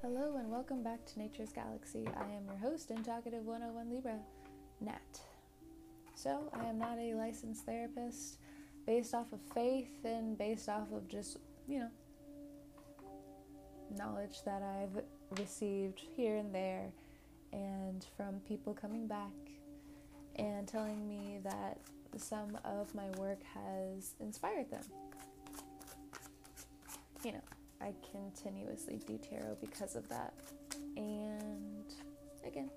Hello and welcome back to Nature's Galaxy. I am your host and talkative 101 Libra, Nat. So, I am not a licensed therapist based off of faith and based off of just, you know, knowledge that I've received here and there and from people coming back and telling me that some of my work has inspired them. You know, I continuously do tarot because of that. And again,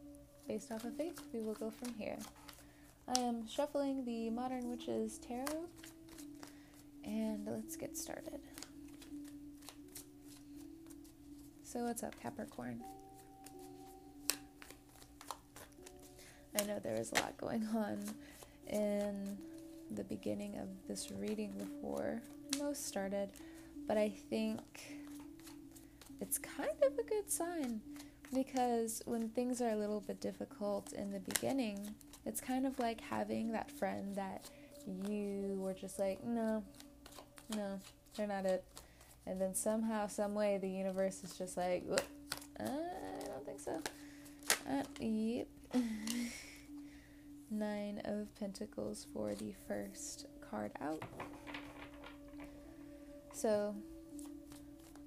based off of faith, we will go from here. I am shuffling the Modern Witches Tarot, and let's get started. So, what's up, Capricorn? I know there was a lot going on in the beginning of this reading before most started but I think it's kind of a good sign because when things are a little bit difficult in the beginning, it's kind of like having that friend that you were just like, no, no, they're not it. And then somehow, some way, the universe is just like, uh, I don't think so. Uh, yep. Nine of Pentacles for the first card out. So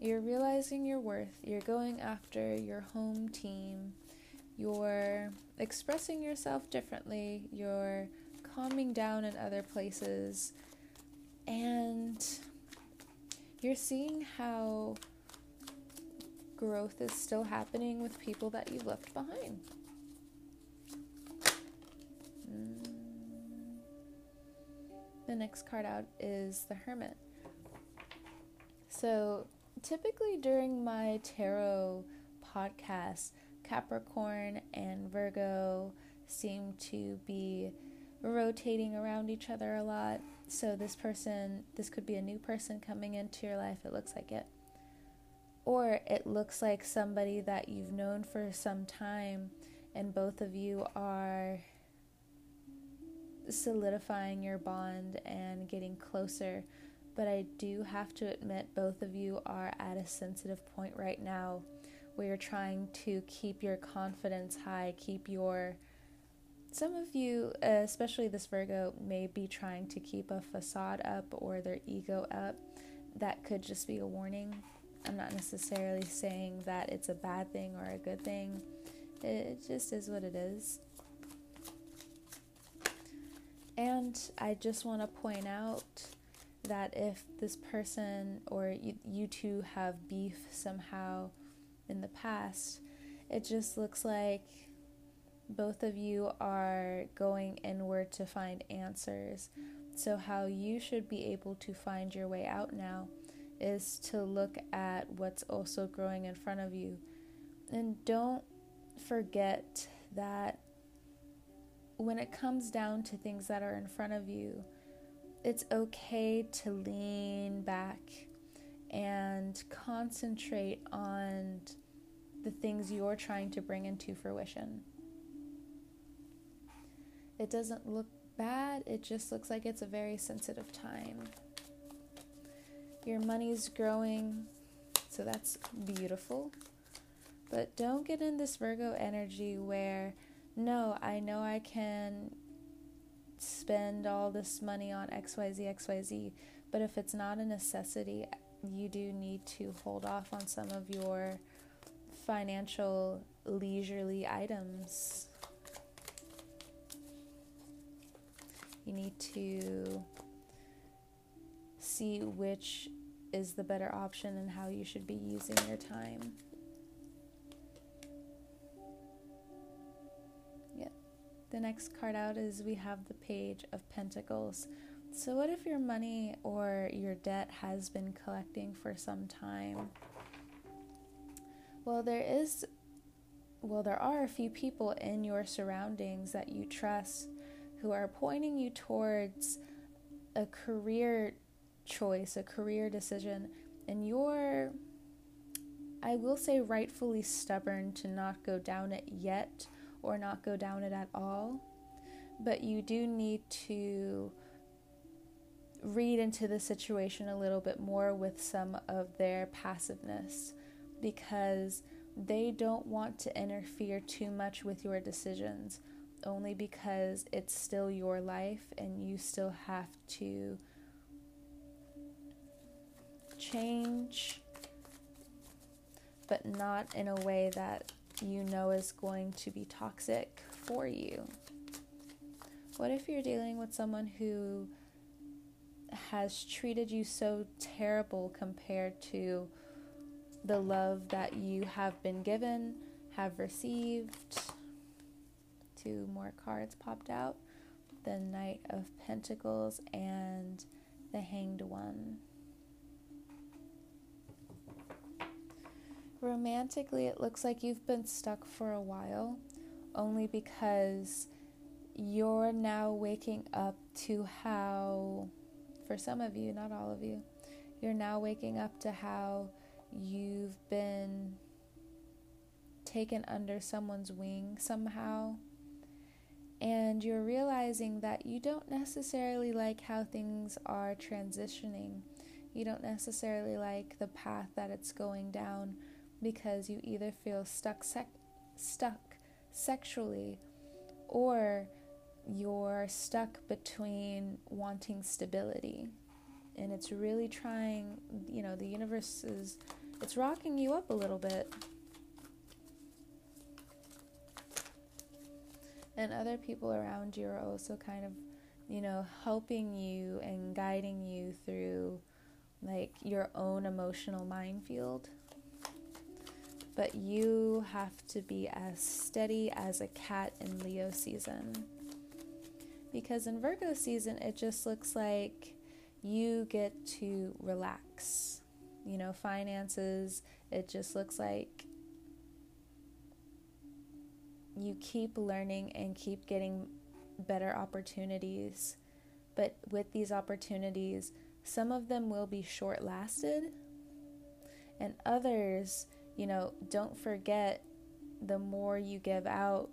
you're realizing your worth, you're going after your home team, you're expressing yourself differently, you're calming down in other places, and you're seeing how growth is still happening with people that you left behind. Mm. The next card out is the Hermit. So, typically during my tarot podcast, Capricorn and Virgo seem to be rotating around each other a lot. So, this person, this could be a new person coming into your life, it looks like it. Or it looks like somebody that you've known for some time, and both of you are solidifying your bond and getting closer but I do have to admit both of you are at a sensitive point right now where you're trying to keep your confidence high, keep your some of you, especially this Virgo, may be trying to keep a facade up or their ego up. That could just be a warning. I'm not necessarily saying that it's a bad thing or a good thing. It just is what it is. And I just want to point out that if this person or you, you two have beef somehow in the past, it just looks like both of you are going inward to find answers. So, how you should be able to find your way out now is to look at what's also growing in front of you. And don't forget that when it comes down to things that are in front of you, it's okay to lean back and concentrate on the things you're trying to bring into fruition. It doesn't look bad, it just looks like it's a very sensitive time. Your money's growing, so that's beautiful. But don't get in this Virgo energy where, no, I know I can spend all this money on XYZ, XYZ. But if it's not a necessity, you do need to hold off on some of your financial leisurely items. You need to see which is the better option and how you should be using your time. The next card out is we have the Page of Pentacles. So, what if your money or your debt has been collecting for some time? Well, there is, well, there are a few people in your surroundings that you trust who are pointing you towards a career choice, a career decision, and you're, I will say, rightfully stubborn to not go down it yet or not go down it at all. But you do need to read into the situation a little bit more with some of their passiveness because they don't want to interfere too much with your decisions only because it's still your life and you still have to change, but not in a way that you know is going to be toxic for you. What if you're dealing with someone who has treated you so terrible compared to the love that you have been given, have received? Two more cards popped out the Knight of Pentacles and the Hanged One. Romantically, it looks like you've been stuck for a while, only because you're now waking up to how, for some of you, not all of you, you're now waking up to how you've been taken under someone's wing somehow. And you're realizing that you don't necessarily like how things are transitioning. You don't necessarily like the path that it's going down because you either feel stuck sec- stuck sexually or you're stuck between wanting stability. And it's really trying you know the universe is it's rocking you up a little bit. And other people around you are also kind of you know helping you and guiding you through like your own emotional minefield but you have to be as steady as a cat in Leo season. Because in Virgo season, it just looks like you get to relax. You know, finances, it just looks like you keep learning and keep getting better opportunities. But with these opportunities, some of them will be short lasted, and others you know, don't forget the more you give out,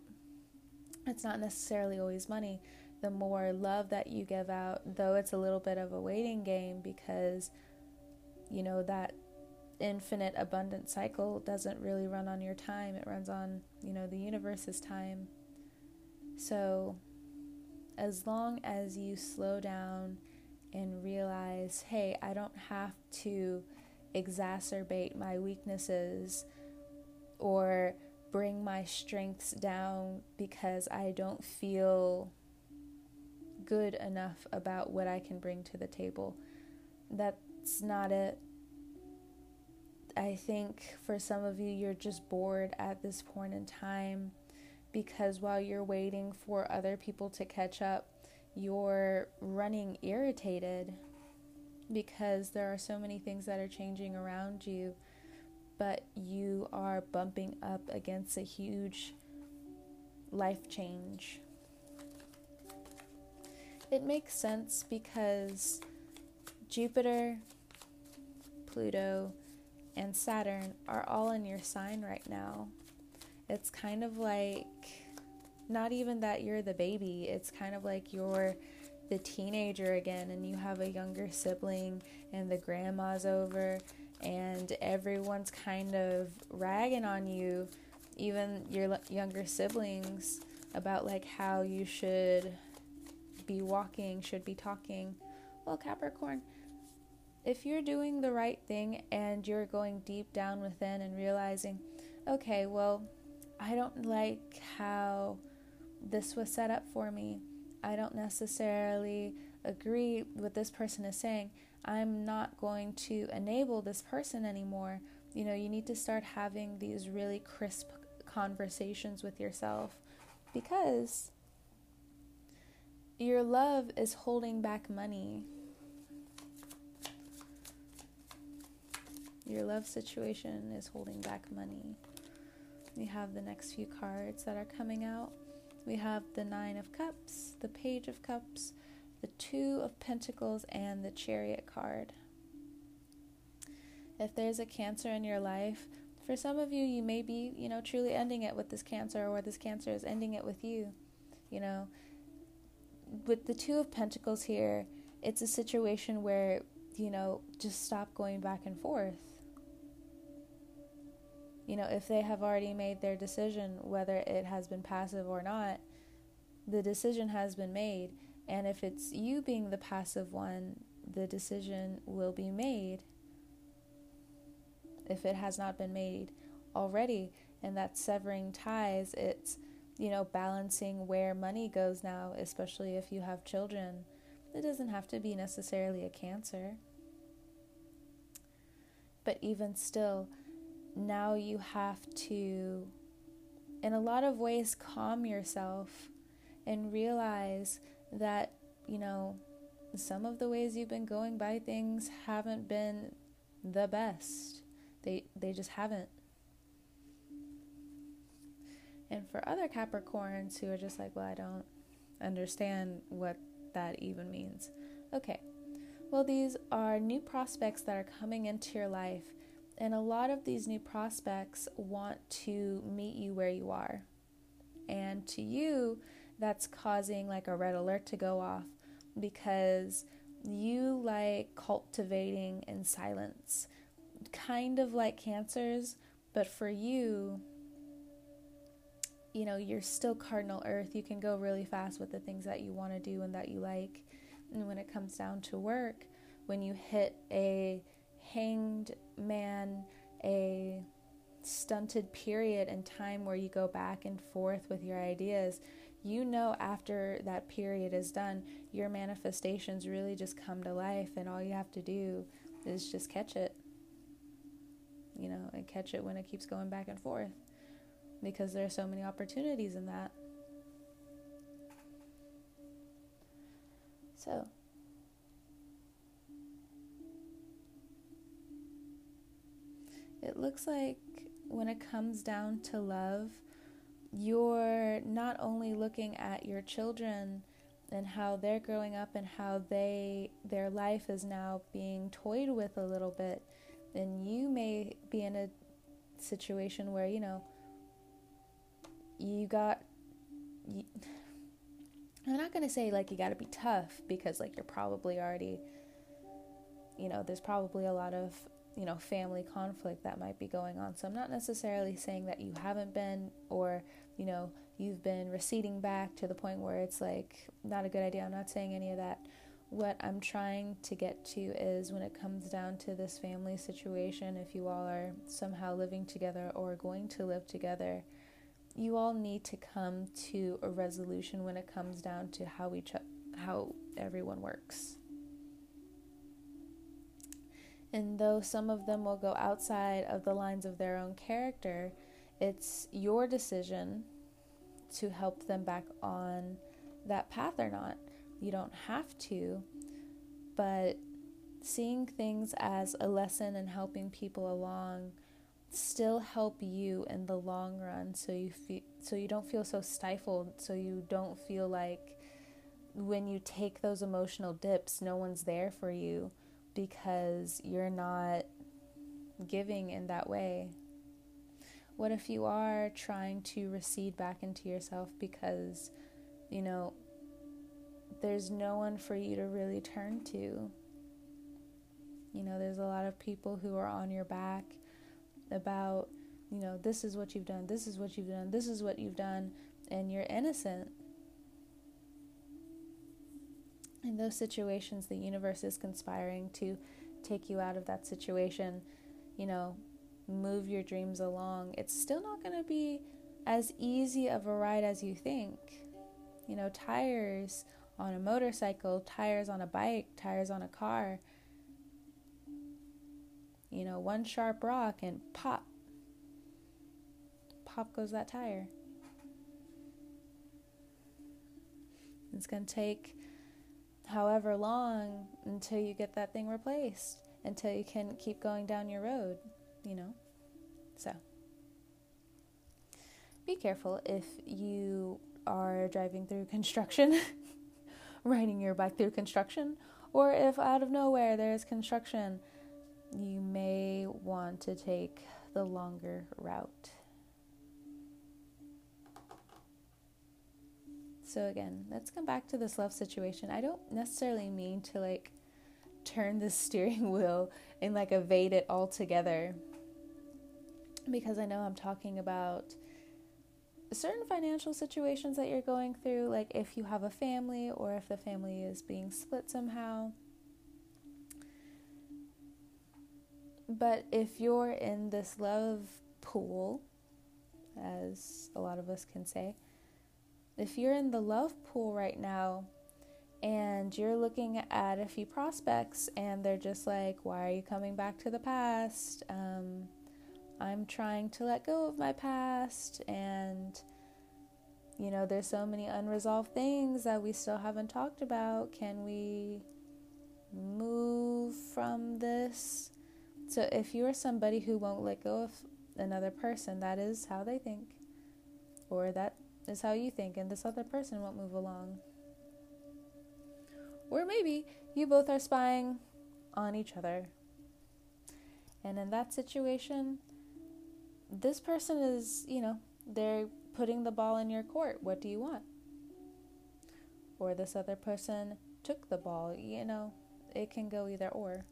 it's not necessarily always money. The more love that you give out, though it's a little bit of a waiting game because, you know, that infinite abundant cycle doesn't really run on your time. It runs on, you know, the universe's time. So, as long as you slow down and realize, hey, I don't have to exacerbate my weaknesses or bring my strengths down because I don't feel good enough about what I can bring to the table. That's not it. I think for some of you, you're just bored at this point in time because while you're waiting for other people to catch up, you're running irritated because there are so many things that are changing around you, but you are bumping up against a huge life change. It makes sense because Jupiter, Pluto, and Saturn are all in your sign right now. It's kind of like not even that you're the baby, it's kind of like you're the teenager again and you have a younger sibling and the grandma's over and everyone's kind of ragging on you, even your younger siblings, about like how you should be walking, should be talking. Well, Capricorn, if you're doing the right thing and you're going deep down within and realizing, okay, well, I don't like how this was set up for me. I don't necessarily agree with this person is saying. I'm not going to enable this person anymore. You know, you need to start having these really crisp conversations with yourself because your love is holding back money. Your love situation is holding back money. We have the next few cards that are coming out. We have the Nine of Cups, the Page of Cups, the Two of Pentacles, and the Chariot card. If there's a cancer in your life, for some of you, you may be, you know, truly ending it with this cancer, or this cancer is ending it with you. You know, with the Two of Pentacles here, it's a situation where, you know, just stop going back and forth you know, if they have already made their decision, whether it has been passive or not, the decision has been made. And if it's you being the passive one, the decision will be made if it has not been made already. And that's severing ties. It's, you know, balancing where money goes now, especially if you have children. It doesn't have to be necessarily a cancer. But even still, now you have to, in a lot of ways, calm yourself and realize that, you know, some of the ways you've been going by things haven't been the best. They they just haven't. And for other Capricorns who are just like, well, I don't understand what that even means. Okay. Well, these are new prospects that are coming into your life, and a lot of these new prospects want to meet you where you are. And to you, that's causing like a red alert to go off because you like cultivating in silence, kind of like cancers, but for you, you know, you're still cardinal earth. You can go really fast with the things that you want to do and that you like. And when it comes down to work, when you hit a hanged man, a stunted period in time where you go back and forth with your ideas, you know after that period is done, your manifestations really just come to life, and all you have to do is just catch it. You know, and catch it when it keeps going back and forth because there are so many opportunities in that. So, it looks like when it comes down to love, you're not only looking at your children and how they're growing up and how they their life is now being toyed with a little bit then you may be in a situation where you know you got you, I'm not going to say like you got to be tough because like you're probably already you know there's probably a lot of you know family conflict that might be going on. So I'm not necessarily saying that you haven't been or you know you've been receding back to the point where it's like not a good idea. I'm not saying any of that. What I'm trying to get to is when it comes down to this family situation if you all are somehow living together or going to live together you all need to come to a resolution when it comes down to how each how everyone works. And though some of them will go outside of the lines of their own character, it's your decision to help them back on that path or not. You don't have to, but seeing things as a lesson and helping people along still help you in the long run so you feel so you don't feel so stifled so you don't feel like when you take those emotional dips no one's there for you because you're not giving in that way what if you are trying to recede back into yourself because you know there's no one for you to really turn to you know there's a lot of people who are on your back about, you know, this is what you've done, this is what you've done, this is what you've done, and you're innocent. In those situations, the universe is conspiring to take you out of that situation, you know, move your dreams along. It's still not going to be as easy of a ride as you think. You know, tires on a motorcycle, tires on a bike, tires on a car you know, one sharp rock and pop. Pop goes that tire. It's going to take however long until you get that thing replaced, until you can keep going down your road, you know? So, be careful if you are driving through construction, riding your bike through construction, or if out of nowhere there's construction you may want to take the longer route. So, again, let's come back to this love situation. I don't necessarily mean to like turn the steering wheel and like evade it altogether. because I know I'm talking about certain financial situations that you're going through, like if you have a family or if the family is being split somehow. But if you're in this love pool, as a lot of us can say, if you're in the love pool right now and you're looking at a few prospects and they're just like, why are you coming back to the past? Um, I'm trying to let go of my past and you know, there's so many unresolved things that we still haven't talked about. Can we move from this? So, if you're somebody who won't let go of another person, that is how they think, or that is how you think, and this other person won't move along. Or maybe you both are spying on each other. And in that situation, this person is, you know, they're putting the ball in your court. What do you want? Or this other person took the ball. You know, it can go either or.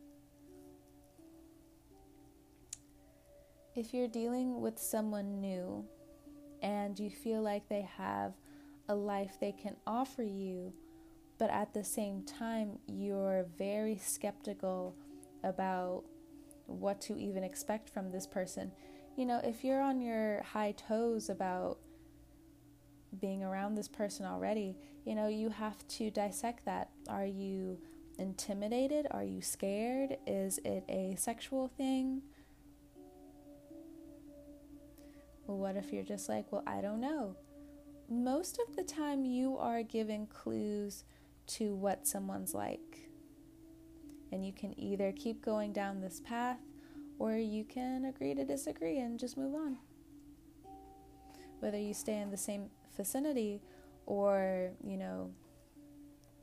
If you're dealing with someone new and you feel like they have a life they can offer you, but at the same time, you're very skeptical about what to even expect from this person. You know, if you're on your high toes about being around this person already, you know, you have to dissect that. Are you intimidated? Are you scared? Is it a sexual thing? What if you're just like, well, I don't know? Most of the time, you are given clues to what someone's like. And you can either keep going down this path or you can agree to disagree and just move on. Whether you stay in the same vicinity or you know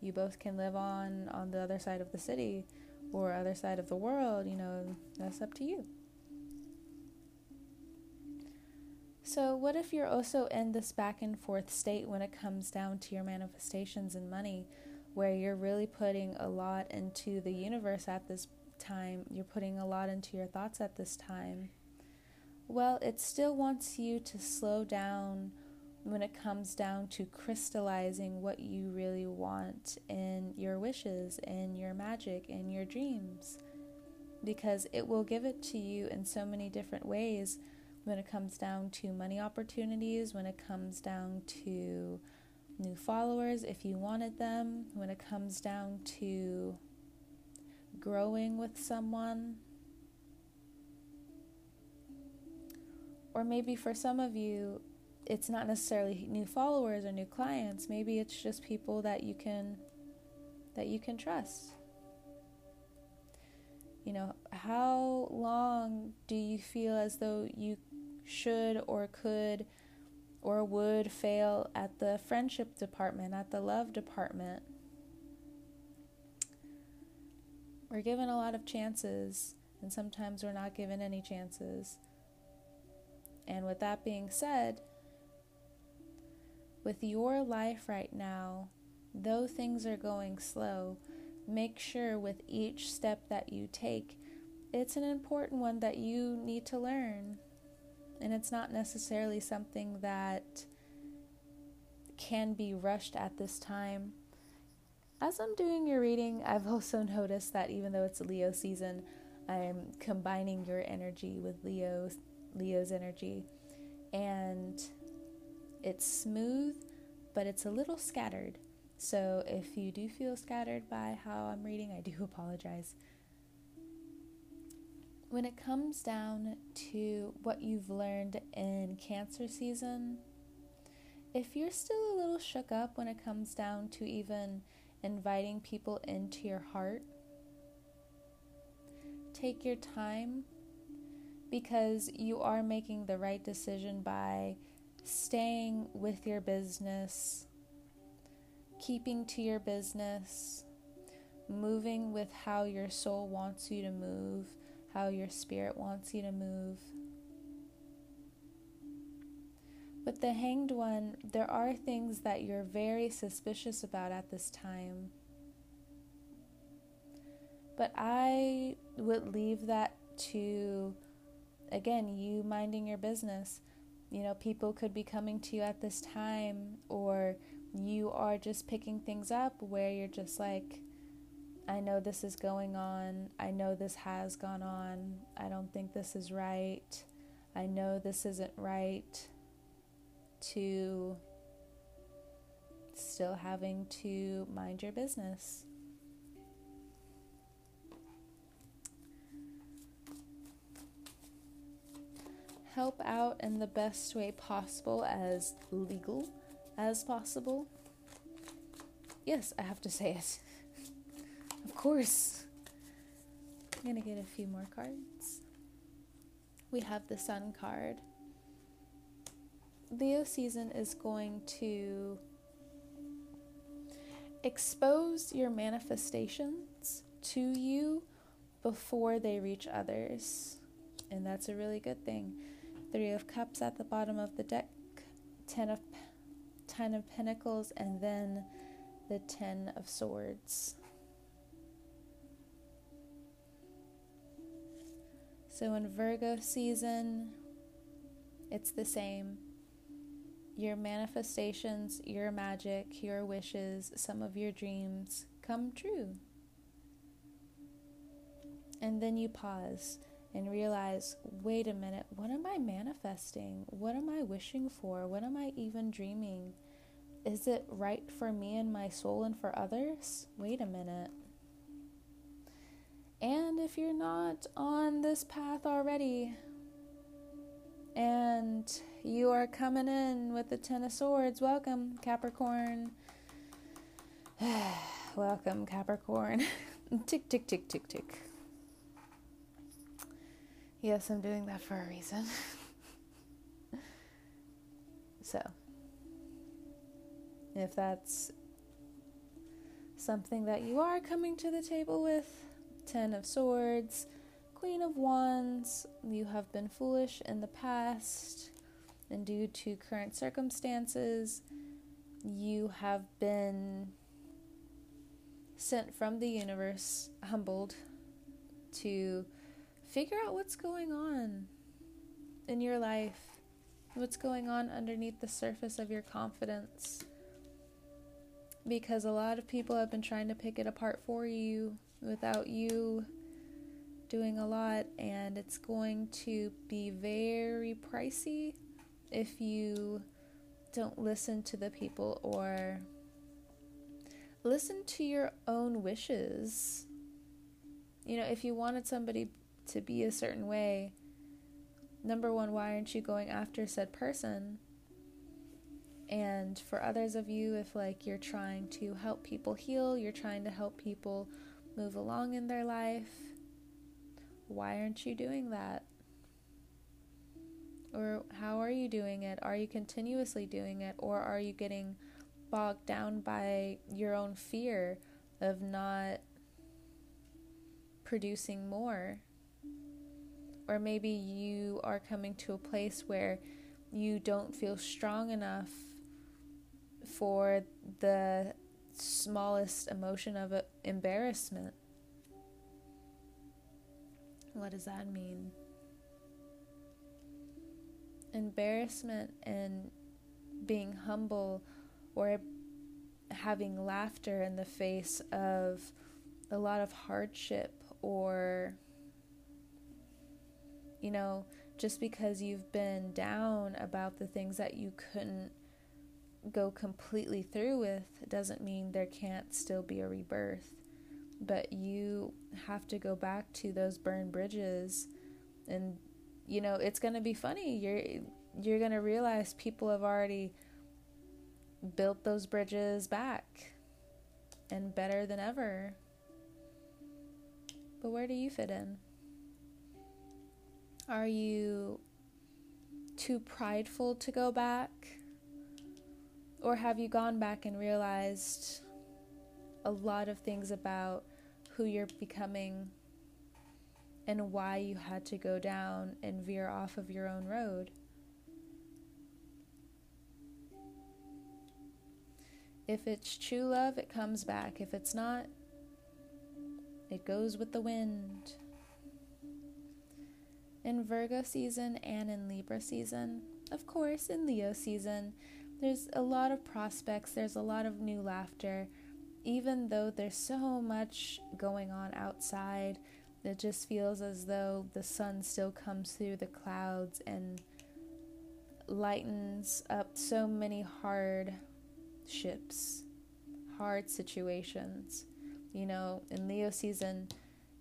you both can live on on the other side of the city or other side of the world you know that's up to you so what if you're also in this back and forth state when it comes down to your manifestations and money where you're really putting a lot into the universe at this time you're putting a lot into your thoughts at this time well it still wants you to slow down when it comes down to crystallizing what you really want in your wishes, in your magic, in your dreams. Because it will give it to you in so many different ways when it comes down to money opportunities, when it comes down to new followers if you wanted them, when it comes down to growing with someone. Or maybe for some of you, it's not necessarily new followers or new clients. Maybe it's just people that you can that you can trust. You know, how long do you feel as though you should or could or would fail at the friendship department, at the love department? We're given a lot of chances, and sometimes we're not given any chances. And with that being said, with your life right now, though things are going slow, make sure with each step that you take, it's an important one that you need to learn. And it's not necessarily something that can be rushed at this time. As I'm doing your reading, I've also noticed that even though it's Leo season, I'm combining your energy with Leo's Leo's energy. And it's smooth, but it's a little scattered. So if you do feel scattered by how I'm reading, I do apologize. When it comes down to what you've learned in Cancer season, if you're still a little shook up when it comes down to even inviting people into your heart, take your time because you are making the right decision by staying with your business, keeping to your business, moving with how your soul wants you to move, how your spirit wants you to move. With the hanged one, there are things that you're very suspicious about at this time. But I would leave that to again, you minding your business. You know, people could be coming to you at this time, or you are just picking things up where you're just like, I know this is going on. I know this has gone on. I don't think this is right. I know this isn't right. To still having to mind your business. Help out in the best way possible, as legal as possible. Yes, I have to say it. of course. I'm gonna get a few more cards. We have the Sun card. Leo season is going to expose your manifestations to you before they reach others. And that's a really good thing. Three of Cups at the bottom of the deck, Ten of Ten of Pentacles, and then the Ten of Swords. So in Virgo season, it's the same. Your manifestations, your magic, your wishes, some of your dreams come true. And then you pause and realize wait a minute, what am I manifesting? What am I wishing for? What am I even dreaming? Is it right for me and my soul and for others? Wait a minute. And if you're not on this path already, and you are coming in with the Ten of Swords, welcome, Capricorn. welcome, Capricorn. tick, tick, tick, tick, tick. Yes, I'm doing that for a reason. so, if that's something that you are coming to the table with, Ten of Swords, Queen of Wands, you have been foolish in the past, and due to current circumstances, you have been sent from the universe, humbled, to figure out what's going on in your life, what's going on underneath the surface of your confidence. Because a lot of people have been trying to pick it apart for you without you doing a lot, and it's going to be very pricey if you don't listen to the people or listen to your own wishes. You know, if you wanted somebody to be a certain way, number one, why aren't you going after said person? And for others of you, if like you're trying to help people heal, you're trying to help people move along in their life, why aren't you doing that? Or how are you doing it? Are you continuously doing it? Or are you getting bogged down by your own fear of not producing more? Or maybe you are coming to a place where you don't feel strong enough for the smallest emotion of embarrassment. What does that mean? Embarrassment and being humble or having laughter in the face of a lot of hardship or you know, just because you've been down about the things that you couldn't go completely through with doesn't mean there can't still be a rebirth. But you have to go back to those burned bridges and you know, it's going to be funny. You're you're going to realize people have already built those bridges back and better than ever. But where do you fit in? Are you too prideful to go back? Or have you gone back and realized a lot of things about who you're becoming and why you had to go down and veer off of your own road? If it's true love, it comes back. If it's not, it goes with the wind. in Virgo season and in Libra season. Of course, in Leo season, there's a lot of prospects, there's a lot of new laughter. Even though there's so much going on outside, it just feels as though the sun still comes through the clouds and lightens up so many hard ships, hard situations. You know, in Leo season,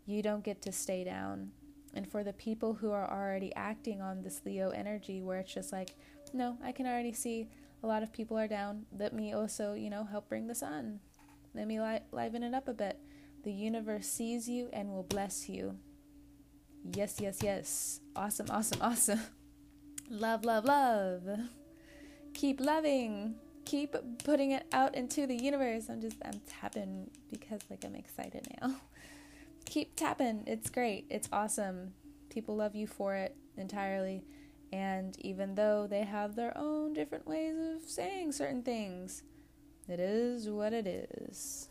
you don't get to stay down. And for the people who are already acting on this Leo energy, where it's just like, no, I can already see a lot of people are down. Let me also, you know, help bring the sun. Let me li- liven it up a bit. The universe sees you and will bless you. Yes, yes, yes. Awesome, awesome, awesome. love, love, love. Keep loving. Keep putting it out into the universe. I'm just, I'm tapping because, like, I'm excited now. keep tapping. It's great. It's awesome. People love you for it entirely. And even though they have their own different ways of saying certain things, it is what it is.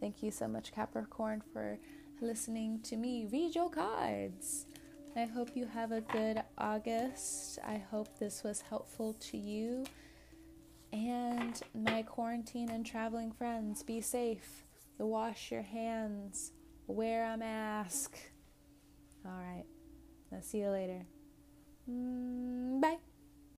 Thank you so much, Capricorn, for listening to me read your cards. I hope you have a good August. I hope this was helpful to you. And my quarantine and traveling friends, be safe wash your hands, wear a mask. All right. I'll see you later. Mm, bye.